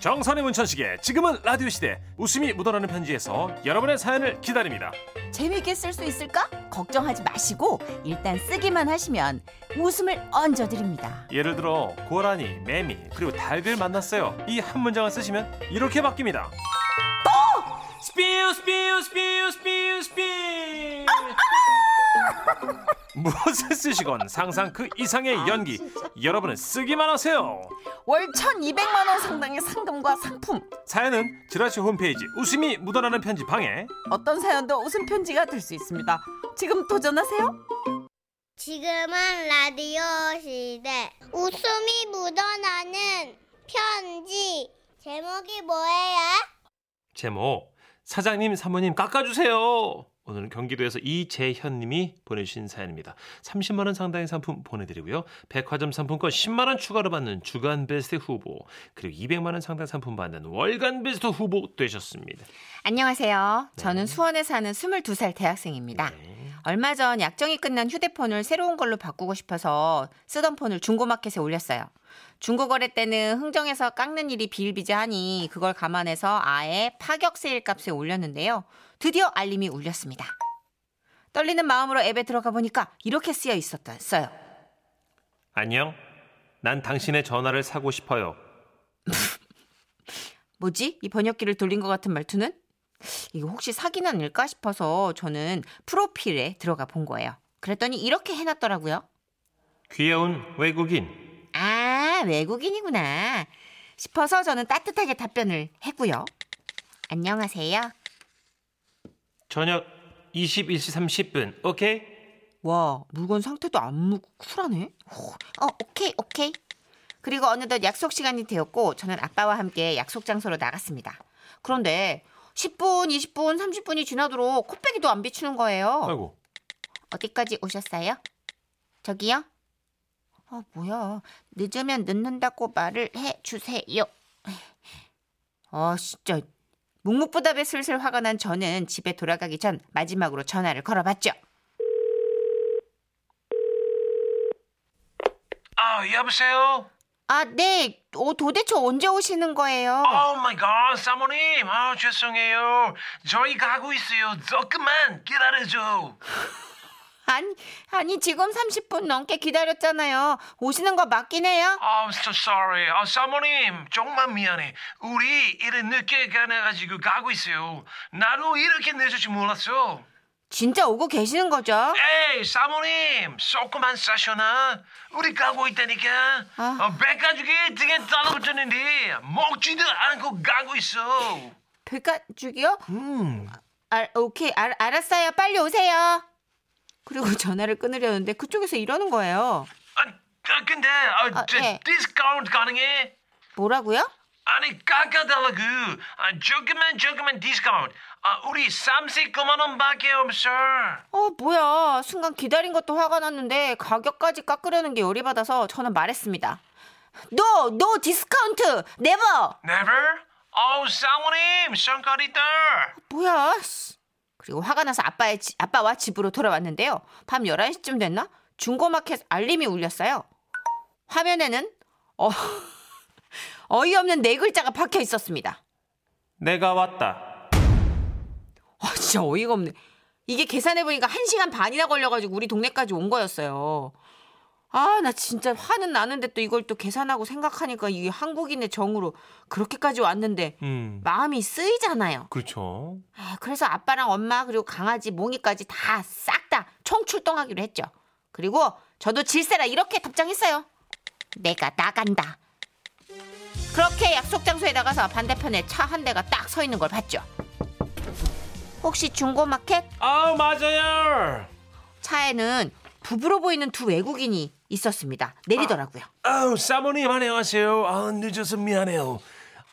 정선희 문천식의 지금은 라디오 시대 웃음이 묻어나는 편지에서 여러분의 사연을 기다립니다. 재미있게 쓸 수 있을까? 걱정하지 마시고 일단 쓰기만 하시면 웃음을 얹어드립니다. 예를 들어 고라니, 매미 그리고 닭을 만났어요. 이 한 문장을 쓰시면 이렇게 바뀝니다. 스피우 스피우 스피우 스피우 스피우 무엇을 쓰시건 상상 그 이상의 연기 여러분은 쓰기만 하세요. 월 1,200만 원 상당의 상금과 상품. 사연은 지라시 홈페이지 웃음이 묻어나는 편지 방에 어떤 사연도 웃음 편지가 될 수 있습니다. 지금 도전하세요. 지금은 라디오 시대. 웃음이 묻어나는 편지. 제목이 뭐예요? 제목 사장님 사모님 깎아주세요. 오늘은 경기도에서 이재현 님이 보내주신 사연입니다. 30만 원 상당의 상품 보내드리고요. 백화점 상품권 10만 원 추가로 받는 주간 베스트 후보 그리고 200만 원 상당 상품 받는 월간 베스트 후보 되셨습니다. 안녕하세요. 저는 수원에 사는 22살 대학생입니다. 얼마 전 약정이 끝난 휴대폰을 새로운 걸로 바꾸고 싶어서 쓰던 폰을 중고마켓에 올렸어요. 중고거래 때는 흥정에서 깎는 일이 비일비재하니 그걸 감안해서 아예 파격 세일 값에 올렸는데요. 드디어 알림이 울렸습니다. 떨리는 마음으로 앱에 들어가 보니까 이렇게 쓰여 있었어요. 안녕. 난 당신의 전화를 사고 싶어요. 뭐지? 이 번역기를 돌린 것 같은 말투는? 이거 혹시 사기는 아닐까 싶어서 저는 프로필에 들어가 본 거예요. 그랬더니 이렇게 해놨더라고요. 귀여운 외국인. 아, 외국인이구나. 싶어서 저는 따뜻하게 답변을 했고요. 안녕하세요. 저녁 21시 30분. 오케이? 와, 물건 상태도 안 묻고 쿨하네. 어, 오케이, 오케이. 그리고 어느덧 약속 시간이 되었고 저는 아빠와 함께 약속 장소로 나갔습니다. 그런데 10분, 20분, 30분이 지나도록 코빼기도 안 비추는 거예요. 아이고. 어디까지 오셨어요? 저기요? 아, 뭐야. 늦으면 늦는다고 말을 해 주세요. 아, 진짜. 묵묵부답에 슬슬 화가 난 저는 집에 돌아가기 전 마지막으로 전화를 걸어봤죠. 아, 여보세요? 아, 네. 어, 도대체 언제 오시는 거예요? Oh my god, 사모님. 아, 죄송해요. 저희 가고 있어요. 조금만 기다려줘. 아니, 아니, 지금 30분 넘게 기다렸잖아요. 오시는 거 맞긴 해요? I'm so sorry. 아, 사모님, 정말 미안해. 우리 이래 늦게 가내가지고 가고 있어요. 나도 이렇게 늦을 줄 몰랐어. 진짜 오고 계시는 거죠? 에이, 사모님, 조금만 싸셔나? 우리 가고 있다니까. 아. 어, 백가죽이 등에 따라붙었는데 먹지도 않고 가고 있어. 백가죽이요? 음. 아, 오케이, 알, 알았어요. 빨리 오세요. 그리고 전화를 끊으려는데 그쪽에서 이러는 거예요. 아, 아, 근데 아, 아, 저, 예. 디스카운트 가능해? 뭐라고요? 아니 깎아달라고 아, 조금만 조금만 디스카운트 아, 우리 39만 원밖에 없어 어, 뭐야. 순간 기다린 것도 화가 났는데 가격까지 깎으려는 게 열이 받아서 저는 말했습니다. No, no discount. never. Never? 어우 사모님 성깔이다 뭐야? 씨. 그리고 화가 나서 아빠의 지- 아빠와 집으로 돌아왔는데요. 밤 11시쯤 됐나? 중고마켓 알림이 울렸어요. 화면에는 어, 어이없는 네 글자가 박혀 있었습니다. 내가 왔다 아, 진짜 어이가 없네. 이게 계산해보니까 1시간 반이나 걸려가지고 우리 동네까지 온 거였어요. 아, 나 진짜 화는 나는데 또 이걸 또 계산하고 생각하니까 이게 한국인의 정으로 그렇게까지 왔는데 음 마음이 쓰이잖아요. 그렇죠 아, 그래서 아빠랑 엄마 그리고 강아지 몽이까지 다 싹 다 총출동하기로 했죠. 그리고 저도 질세라 이렇게 답장했어요. 내가 나간다. 그렇게 약속 장소에 나가서 반대편에 차 한 대가 딱 서 있는 걸 봤죠. 혹시 중고마켓? 아우 맞아요 차에는 부부로 보이는 두 외국인이 있었습니다. 내리더라고요. 아우 사모님 안녕하세요 아 늦어서 미안해요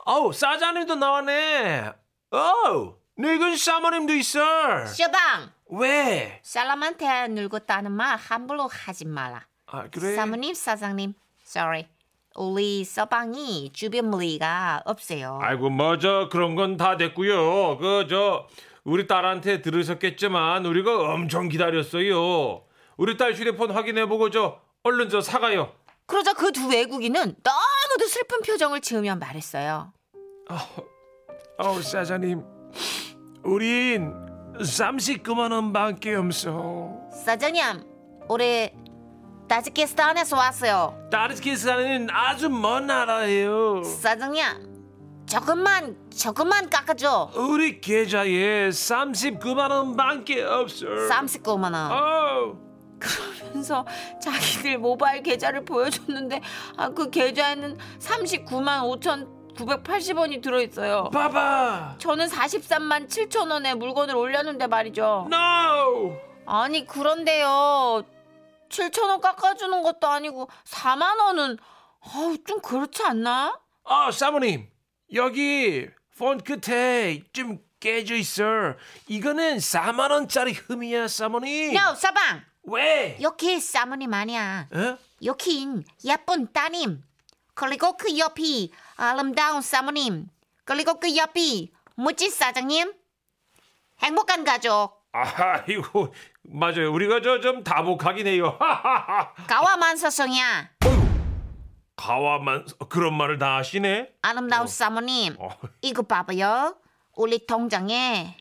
아우 사장님도 나왔네 어우 늙은 사모님도 있어 쇼방! 왜? 살람한테 늙었다는 말 함부로 하지 마라. 아 그래? 사모님, 사장님, sorry. 우리 서방이 주변 물리가 없어요. 아이고 뭐 저 그런 건 다 됐고요. 그 저 우리 딸한테 들으셨겠지만 우리가 엄청 기다렸어요. 우리 딸 휴대폰 확인해보고 저 얼른 저 사가요. 그러자 그 두 외국인은 너무도 슬픈 표정을 지으며 말했어요. 어, 사장님, 우린 39만 원밖에 없어. 사장님, 우리 타지키스탄에서 왔어요. 타지키스탄은 아주 먼 나라예요. 사장님, 조금만 조금만 깎아줘. 우리 계좌에 39만 원밖에 없어. 39만 원. 어. 그러면서 자기들 모바일 계좌를 보여줬는데 아, 그 계좌에는 39만 5천 980원이 들어있어요. 봐봐. 저는 43만 7천 원에 물건을 올렸는데 말이죠. No. 아니 그런데요. 7천 원 깎아주는 것도 아니고 4만 원은 아우 좀 그렇지 않나? 아, 사모님. 여기 폰 끝에 좀 깨져 있어. 이거는 4만 원짜리 흠이야, 사모님. 야 사방 왜? 여기 사모님 아니야. 어? 여긴 예쁜 따님. 그리고 그 옆이 아름다운 사모님. 그리고 그 옆이 멋진 사장님. 행복한 가족. 아이고, 맞아요. 우리가 저 좀 다복하긴 해요. 가와만 서성이야. 가와만 그런 말을 다 하시네. 아름다운 사모님. 어. 이거 봐봐요. 우리 통장에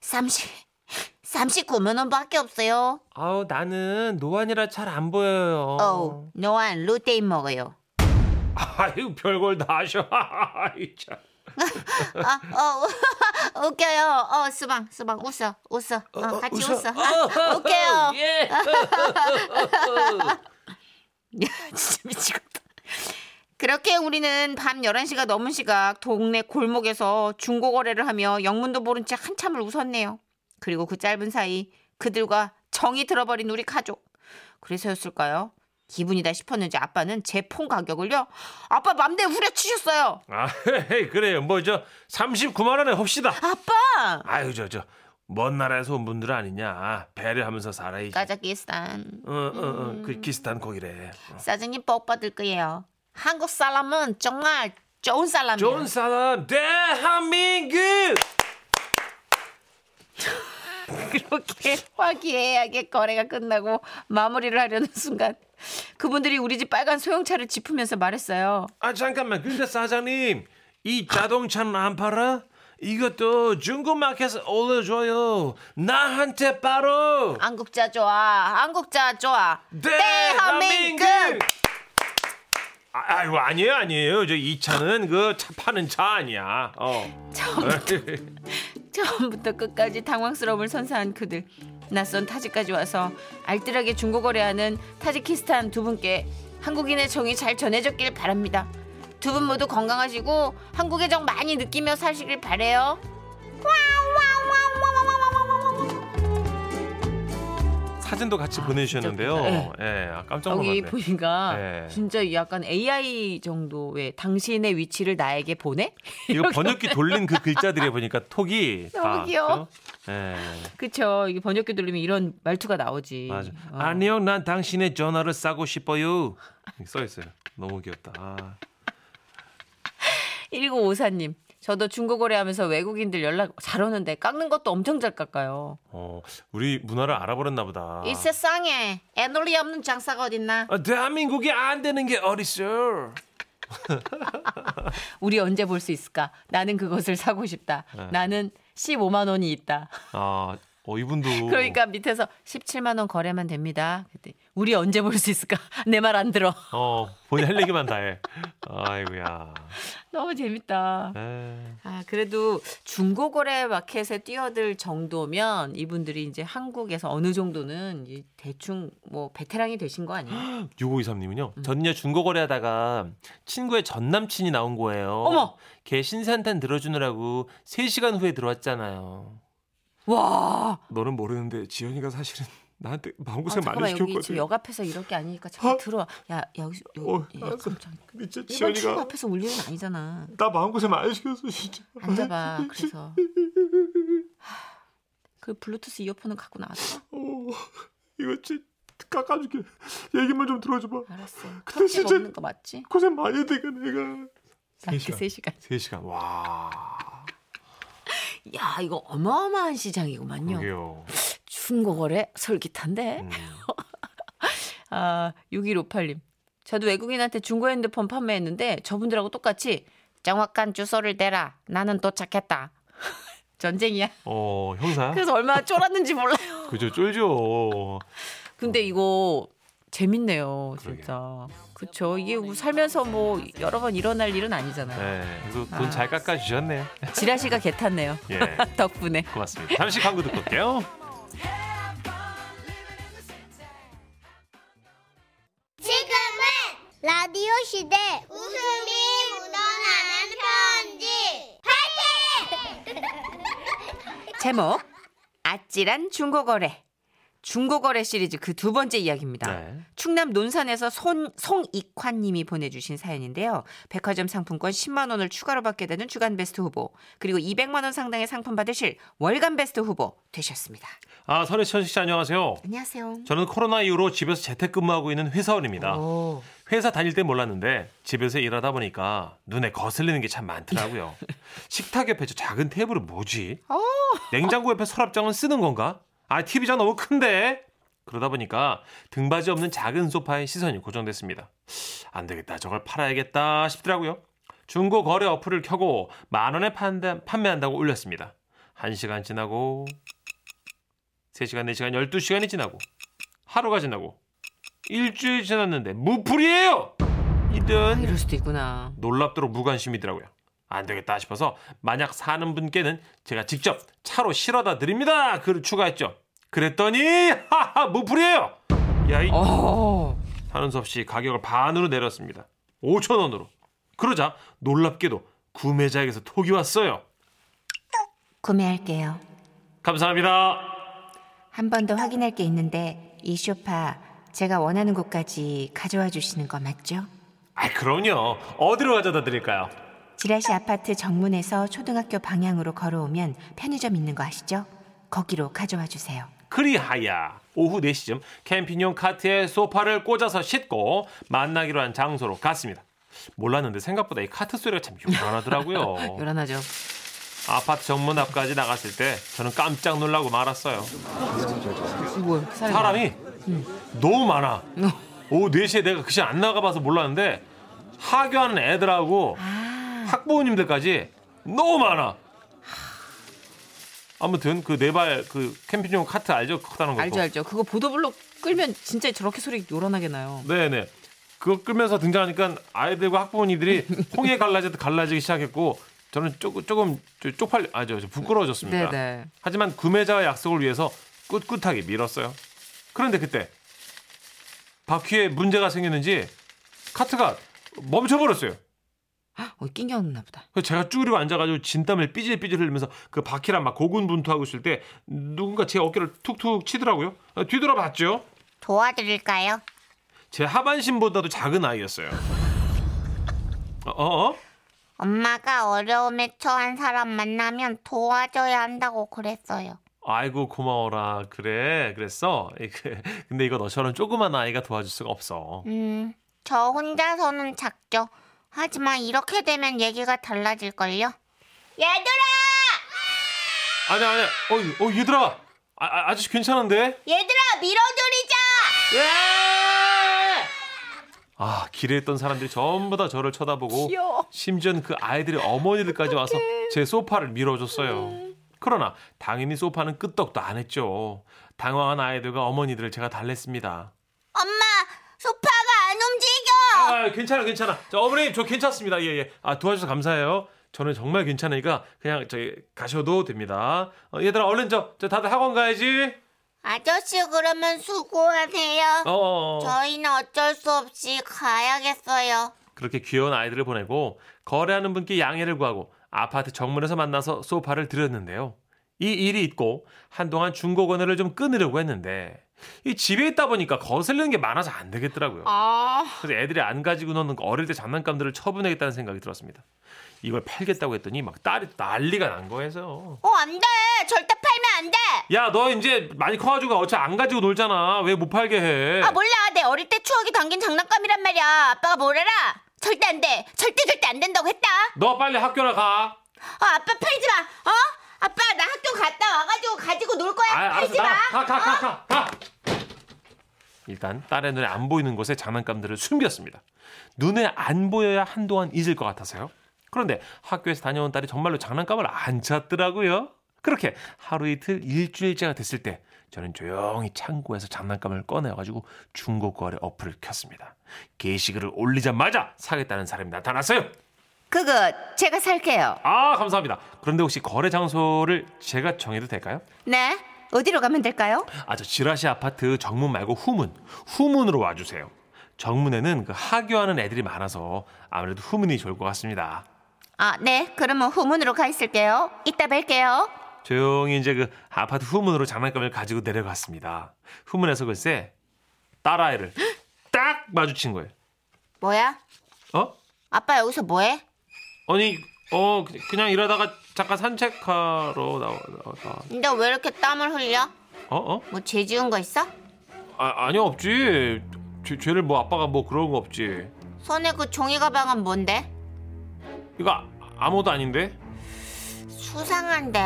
30, 39만 원밖에 없어요. 아우 나는 노안이라 잘 안 보여요. 어우, 노안 루테인 먹어요. 아유 별걸 다 하셔. 아이, 참. 아, 어, 웃겨요. 어, 수방, 수방, 웃어, 웃어. 어, 같이 웃어. 아, 웃겨요. 예. 야, 진짜 미치겠다. 그렇게 우리는 밤 11시가 넘은 시각 동네 골목에서 중고 거래를 하며 영문도 모른 채 한참을 웃었네요. 그리고 그 짧은 사이 그들과 정이 들어버린 우리 가족. 그래서였을까요? 기분이다 싶었는지 아빠는 제 폰 가격을요. 아빠 맘대로 후려치셨어요. 아 그래요. 뭐 저 39만 원에 합시다. 아빠! 아유 저 저 먼 나라에서 온 분들 아니냐. 배려하면서 살아야지. 까자키스탄. 어 어어 어, 그 키스탄 거기래. 어. 사장님 복 받을 거예요. 한국 사람은 정말 좋은 사람이에요. 좋은 사람 대한민국. 그렇게 화기애애하게 거래가 끝나고 마무리를 하려는 순간 그분들이 우리 집 빨간 소형차를 짚으면서 말했어요. 아 잠깐만 근데 사장님 이 자동차는 안 팔아? 이것도 중고마켓에 올려줘요 나한테 바로 한국자 좋아. 한국자 좋아. 대한민국 아, 아이고 아니에요 아니에요 저 이 차는 그 차 파는 차 아니야 어 처음부터 끝까지 당황스러움을 선사한 그들. 낯선 타지까지 와서 알뜰하게 중고거래하는 타지키스탄 두 분께 한국인의 정이 잘 전해졌길 바랍니다. 두 분 모두 건강하시고 한국의 정 많이 느끼며 사시길 바래요. 사진도 같이 보내주셨는데요 네. 예 아, 깜짝 여기 놀랐네 보니까 네. 진짜 약간 AI 정도의 당신의 위치를 나에게 보내? 이거 번역기 돌린 그 글자들이 보니까 톡이 너무 다, 귀여워. 예 그쵸. 이게 번역기 돌리면 이런 말투가 나오지. 맞아. 어. 안녕, 난 당신의 전화를 싸고 싶어요. 써 있어요. 너무 귀엽다. 아. 1954님. 저도 중고거래하면서 외국인들 연락 잘 오는데 깎는 것도 엄청 잘 깎아요. 어, 우리 문화를 알아버렸나 보다. 이 세상에 애놀리 없는 장사가 어딨나? 아, 대한민국이 안 되는 게 어딨어? 우리 언제 볼 수 있을까? 나는 그것을 사고 싶다. 네. 나는 15만 원이 있다. 아, 어, 이분도. 그러니까 밑에서 17만 원 거래만 됩니다. 그때 우리 언제 볼 수 있을까? 내 말 안 들어. 어, 본인 할 얘기만 다 해. 아이고야. 너무 재밌다. 에. 아, 그래도 중고 거래 마켓에 뛰어들 정도면 이분들이 이제 한국에서 어느 정도는 이 대충 뭐 베테랑이 되신 거 아니에요? 6523님은요. 음. 전요 중고 거래 하다가 친구의 전 남친이 나온 거예요. 어머! 걔 신세한탄 들어주느라고 3시간 후에 들어왔잖아요. 와! 너는 모르는데 지연이가 사실은 나한테 마음고생 아, 지금 시켰거든. 역 앞에서 이렇게 아니니까 잠깐 들어와. 야 여기 여기 어, 예, 알았어. 깜짝. 진짜 일반 친구 앞에서 울 일은 아니잖아. 나 마음고생 많이 시켰어 진짜. 앉아봐. 그래서 하, 그 블루투스 이어폰은 갖고 나왔어. 어, 이거 진짜 깎아줄게. 얘기만 좀 들어줘봐. 알았어. 근데 진짜- 없는 거 맞지? 고생 많이 했다니까 내가. 나그 시간. 3시간. 3시간. 와. 야 이거 어마어마한 시장이구만요. 그게요. 중고거래 솔깃한데. 음. 아 6158님. 저도 외국인한테 중고 핸드폰 판매했는데 저분들하고 똑같이 정확한 주소를 대라. 나는 도착했다. 전쟁이야. 어, 형사. 그래서 얼마나 쫄았는지 몰라요. 그죠, 쫄죠. 근데 이거 재밌네요, 진짜. 그쵸. 이게 뭐 살면서 뭐 여러 번 일어날 일은 아니잖아요. 네, 그래서 돈 아. 잘 깎아 주셨네요. 지라시가 개 탔네요. 예, 덕분에. 고맙습니다. 잠시 광고 듣고 올게요. 지금은 라디오 시대 웃음이 묻어나는 편지 파이팅! 제목 아찔한 중고거래. 중고거래 시리즈 그 두 번째 이야기입니다. 네. 충남 논산에서 손, 송익환 님이 보내주신 사연인데요. 백화점 상품권 10만 원을 추가로 받게 되는 주간 베스트 후보 그리고 200만 원 상당의 상품 받으실 월간 베스트 후보 되셨습니다. 아, 선혜천 씨 안녕하세요. 안녕하세요. 저는 코로나 이후로 집에서 재택근무하고 있는 회사원입니다. 오, 회사 다닐 때 몰랐는데 집에서 일하다 보니까 눈에 거슬리는 게 참 많더라고요. 식탁 옆에 저 작은 테이블은 뭐지? 어. 냉장고 옆에 서랍장은 쓰는 건가? 아, TV장 너무 큰데? 그러다 보니까 등받이 없는 작은 소파에 시선이 고정됐습니다. 안 되겠다. 저걸 팔아야겠다 싶더라고요. 중고 거래 어플을 켜고 만 원에 판다, 판매한다고 올렸습니다. 1시간 지나고 3시간, 4시간, 12시간이 지나고 하루가 지나고 일주일 지났는데 무풀이에요. 이런 이럴 수도 있구나. 놀랍도록 무관심이더라고요. 안 되겠다 싶어서 만약 사는 분께는 제가 직접 차로 실어다 드립니다. 글을 추가했죠. 그랬더니 하하 무풀이에요. 야이 어, 하는 수 없이 가격을 반으로 내렸습니다. 5천 원으로. 그러자 놀랍게도 구매자에게서 톡이 왔어요. 구매할게요. 감사합니다. 한 번 더 확인할 게 있는데 이 쇼파 제가 원하는 곳까지 가져와 주시는 거 맞죠? 아 그럼요. 어디로 가져다 드릴까요? 지라시 아파트 정문에서 초등학교 방향으로 걸어오면 편의점 있는 거 아시죠? 거기로 가져와 주세요. 그리하야 오후 4시쯤 캠핑용 카트에 소파를 꽂아서 싣고 만나기로 한 장소로 갔습니다. 몰랐는데 생각보다 이 카트 소리가 참 요란하더라고요. 요란하죠. 아파트 정문 앞까지 나갔을 때 저는 깜짝 놀라고 말았어요. 뭐야? 사람이 너무 많아. 오후 4시에 내가 그시 안 나가봐서 몰랐는데 하교하는 애들하고 아, 학부모님들까지 너무 많아. 아무튼 그 네 발 그 캠핑용 카트 알죠? 커다란 거. 알죠 알죠. 그거 보도블록 끌면 진짜 저렇게 소리 요란하게 나요. 네 네. 그거 끌면서 등장하니까 아이들과 학부모님들이 홍해 갈라지듯 갈라지기 시작했고 저는 조금 조금 좀 쪽팔 아저 부끄러워졌습니다. 네네. 하지만 구매자와 약속을 위해서 꿋꿋하게 밀었어요. 그런데 그때 바퀴에 문제가 생겼는지 카트가 멈춰버렸어요. 어, 낑겼나 보다. 제가 쭈그리고 앉아가지고 진땀을 삐질삐질 흘리면서 그 바퀴랑 막 고군분투하고 있을 때 누군가 제 어깨를 툭툭 치더라고요. 어, 뒤돌아봤죠. 도와드릴까요? 제 하반신보다도 작은 아이였어요. 어? 어? 어? 엄마가 어려움에 처한 사람 만나면 도와줘야 한다고 그랬어요. 아이고 고마워라 그래 그랬어 이, 그, 근데 이거 너처럼 조그만 아이가 도와줄 수가 없어 음, 저 혼자서는 작죠. 하지만 이렇게 되면 얘기가 달라질걸요? 얘들아! 아니 아니 어, 어 얘들아 아, 아, 아저씨 괜찮은데 얘들아, 밀어드리자! 아 길에 있던 사람들이 전부 다 저를 쳐다보고 귀여워. 심지어는 그 아이들의 어머니들까지 와서 제 소파를 밀어줬어요 그러나 당연히 소파는 끄떡도 안 했죠 당황한 아이들과 어머니들을 제가 달랬습니다 엄마, 소파가 안 움직여! 아, 괜찮아, 괜찮아. 저 어머님, 저 괜찮습니다. 예, 예. 아, 도와주셔서 감사해요. 저는 정말 괜찮으니까 그냥 저기 가셔도 됩니다. 어, 얘들아, 얼른 저, 저 다들 학원 가야지. 아저씨, 그러면 수고하세요. 어, 어, 어. 저희는 어쩔 수 없이 가야겠어요. 그렇게 귀여운 아이들을 보내고 거래하는 분께 양해를 구하고 아파트 정문에서 만나서 소파를 드렸는데요. 이 일이 있고 한동안 중고 거래를 좀 끊으려고 했는데 이 집에 있다 보니까 거슬리는 게 많아서 안 되겠더라고요. 아, 그래서 애들이 안 가지고 노는 어릴 때 장난감들을 처분하겠다는 생각이 들었습니다. 이걸 팔겠다고 했더니 막 딸이 난리가 난 거에서 어, 안 돼! 절대 팔면 안 돼! 야 너 이제 많이 커가지고 어차피 안 가지고 놀잖아 왜 못 팔게 해 아, 몰라. 내 어릴 때 추억이 담긴 장난감이란 말이야. 아빠가 뭐래라? 절대 안 돼. 절대 절대 안 된다고 했다. 너 빨리 학교나 가 어, 아빠 팔지 마. 어? 아빠 나 학교 갔다 와가지고 가지고 놀 거야. 아, 알았어 마. 나가가가 가, 가, 가. 일단 딸의 눈에 안 보이는 곳에 장난감들을 숨겼습니다 눈에 안 보여야 한동안 잊을 것 같아서요 그런데 학교에서 다녀온 딸이 정말로 장난감을 안 찾더라고요. 그렇게 하루 이틀 일주일째가 됐을 때 저는 조용히 창고에서 장난감을 꺼내가지고 중고 거래 어플을 켰습니다. 게시글을 올리자마자 사겠다는 사람이 나타났어요. 그거 제가 살게요. 아 감사합니다. 그런데 혹시 거래 장소를 제가 정해도 될까요? 네. 어디로 가면 될까요? 아 저 지라시 아파트 정문 말고 후문 후문으로 와주세요. 정문에는 그 하교하는 애들이 많아서 아무래도 후문이 좋을 것 같습니다. 아, 네. 그러면 후문으로 가 있을게요. 이따 뵐게요. 조용히 이제 그 아파트 후문으로 장난감을 가지고 내려갔습니다. 후문에서 글쎄 딸아이를 딱 마주친 거예요. 뭐야? 어? 아빠 여기서 뭐해? 아니 어 그- 그냥 일하다가 잠깐 산책하러 나와 나와 근데 왜 이렇게 땀을 흘려? 어 어? 뭐 죄 지은 거 있어? 아 아니요 없지. 죄, 죄를 뭐 아빠가 뭐 그런 거 없지. 손에 그 종이 가방은 뭔데? 이거 아- 아무도 아닌데? 수상한데.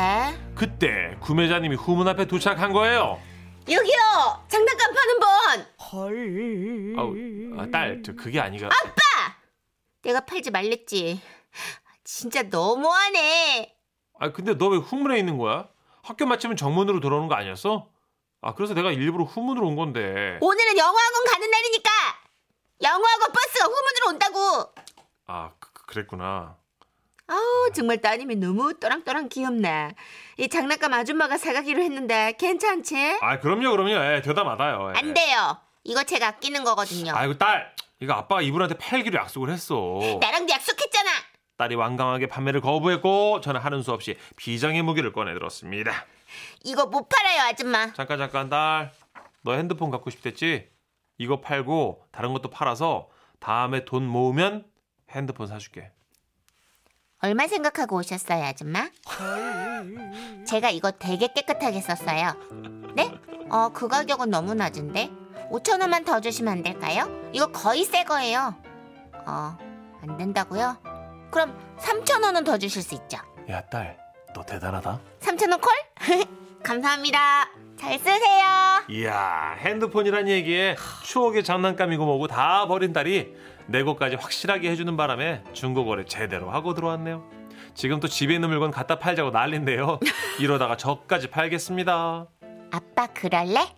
그때 구매자님이 후문 앞에 도착한 거예요. 여기요. 장난감 파는 분. 아우, 아, 딸, 저 그게 아니가. 내가 팔지 말랬지. 진짜 너무하네. 아, 근데 너 왜 후문에 있는 거야? 학교 마치면 정문으로 들어오는 거 아니었어? 아, 그래서 내가 일부러 후문으로 온 건데. 오늘은 영어학원 가는 날이니까 영어학원 버스가 후문으로 온다고. 아, 그, 그- 그랬구나. 아우 정말 따님이 너무 또랑또랑 귀엽네. 이 장난감 아줌마가 사가기로 했는데 괜찮지? 아, 그럼요, 그럼요. 예, 되다 마다요. 예. 안 돼요. 이거 제가 아끼는 거거든요. 아이고, 딸. 이거 아빠가 이분한테 팔기로 약속을 했어. 나랑도 약속했잖아. 딸이 완강하게 판매를 거부했고 저는 하는 수 없이 비장의 무기를 꺼내 들었습니다. 이거 못 팔아요, 아줌마. 잠깐 잠깐 딸. 너 핸드폰 갖고 싶댔지? 이거 팔고 다른 것도 팔아서 다음에 돈 모으면 핸드폰 사줄게. 얼마 생각하고 오셨어요, 아줌마? 제가 이거 되게 깨끗하게 썼어요. 네? 어, 그 가격은 너무 낮은데? 5천 원만 더 주시면 안 될까요? 이거 거의 새 거예요. 어, 안 된다고요? 그럼 3천 원은 더 주실 수 있죠? 야 딸, 너 대단하다. 3천 원 콜? 감사합니다. 잘 쓰세요. 이야 핸드폰이란 얘기에 추억의 장난감이고 뭐고 다 버린 딸이 내 것까지 확실하게 해주는 바람에 중고거래 제대로 하고 들어왔네요. 지금 또 집에 있는 물건 갖다 팔자고 난린데요. 이러다가 저까지 팔겠습니다. 아빠 그럴래?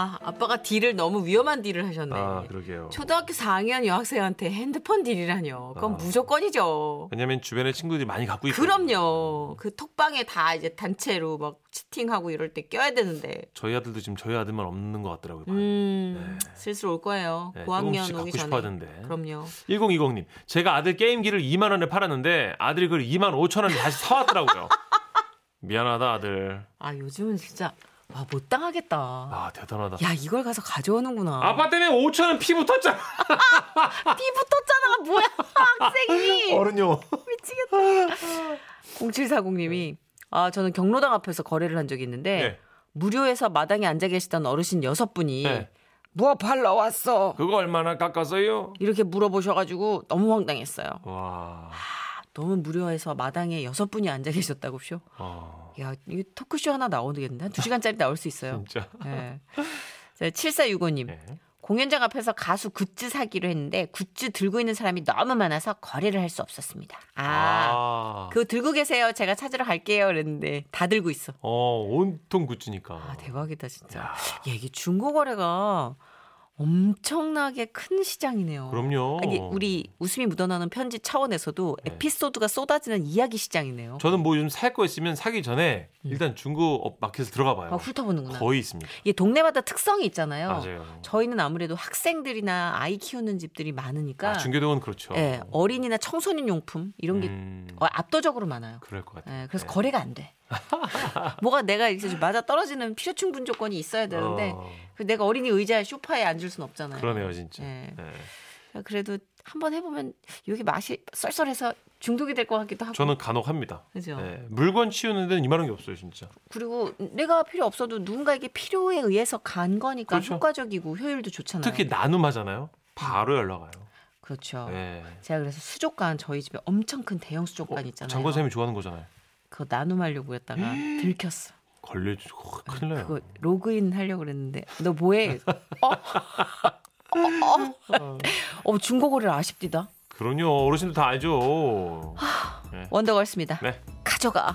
아 아빠가 딜을 너무 위험한 딜을 하셨네. 아 그러게요. 초등학교 4학년 여학생한테 핸드폰 딜이라뇨. 그건 아. 무조건이죠. 왜냐면 주변에 친구들이 많이 갖고 있고 그럼요. 그 톡방에 다 이제 단체로 막 치팅하고 이럴 때 껴야 되는데. 저희 아들도 지금 저희 아들만 없는 것 같더라고요. 음, 슬슬 올 거예요. 네, 고학년 오기 전에. 싶어 하던데. 그럼요. 1020님, 제가 아들 게임기를 2만 원에 팔았는데 아들이 그걸 2만 5천 원에 다시 사왔더라고요. 미안하다 아들. 아 요즘은 진짜 와 못 당하겠다. 아 대단하다. 야 이걸 가서 가져오는구나. 아빠 때문에 5천 원피 붙었잖아. 피 붙었잖아. 뭐야 학생이. 어른요. 미치겠다. 0740님이 아 저는 경로당 앞에서 거래를 한 적이 있는데 네. 무료에서 마당에 앉아 계시던 어르신 여섯 분이 네. 뭐 팔러 왔어? 그거 얼마나 깎았어요? 이렇게 물어보셔가지고 너무 황당했어요. 와. 너무 무료해서 마당에 여섯 분이 앉아 계셨다고쇼. 아, 야, 이게 토크쇼 하나 나오겠는데? 한두 시간짜리 나올 수 있어요. 진짜. 네. 7465님. 네. 공연장 앞에서 가수 굿즈 사기로 했는데 굿즈 들고 있는 사람이 너무 많아서 거래를 할 수 없었습니다. 아, 아. 그거 들고 계세요. 제가 찾으러 갈게요. 그랬는데 다 들고 있어. 어, 온통 굿즈니까. 아, 대박이다, 진짜. 야, 야, 이게 중고 거래가 엄청나게 큰 시장이네요. 그럼요. 아니, 우리 웃음이 묻어나는 편지 차원에서도 네. 에피소드가 쏟아지는 이야기 시장이네요. 저는 뭐 요즘 살 거 있으면 사기 전에 일단 중고 앱 마켓에 들어가 봐요. 아, 훑어보는구나. 거의 있습니다. 이게 동네마다 특성이 있잖아요. 맞아요. 저희는 아무래도 학생들이나 아이 키우는 집들이 많으니까 아, 중계동은 그렇죠. 예, 어린이나 청소년 용품 이런 게 음, 어, 압도적으로 많아요. 그럴 것 같아요. 예, 그래서 네. 거래가 안 돼. 뭐가 내가 이제 맞아 떨어지는 필요 충분 조건이 있어야 되는데 어, 그 내가 어린이 의자에 소파에 앉을 순 없잖아요. 그러네요, 진짜. 예. 네. 그래도 한번 해보면 이게 맛이 썰썰해서 중독이 될 것 같기도 하고. 저는 간혹 합니다. 그죠. 네. 물건 치우는 데는 이만한 게 없어요, 진짜. 그리고 내가 필요 없어도 누군가에게 필요에 의해서 간 거니까 그렇죠. 효과적이고 효율도 좋잖아요. 특히 나눔하잖아요. 바로 연락 와요. 그렇죠. 네. 제가 그래서 수족관 저희 집에 엄청 큰 대형 수족관 어, 있잖아요. 장건 쌤이 좋아하는 거잖아요. 그거 나눔하려고 했다가 들켰어. 걸려 큰일 네, 나요. 그거 로그인 하려고 그랬는데 너 뭐해? 어? 어? 어? 어 중고거래를 아십디다. 그럼요. 어르신들 다 알죠. 네. 원더걸스입니다. 네. 가져가.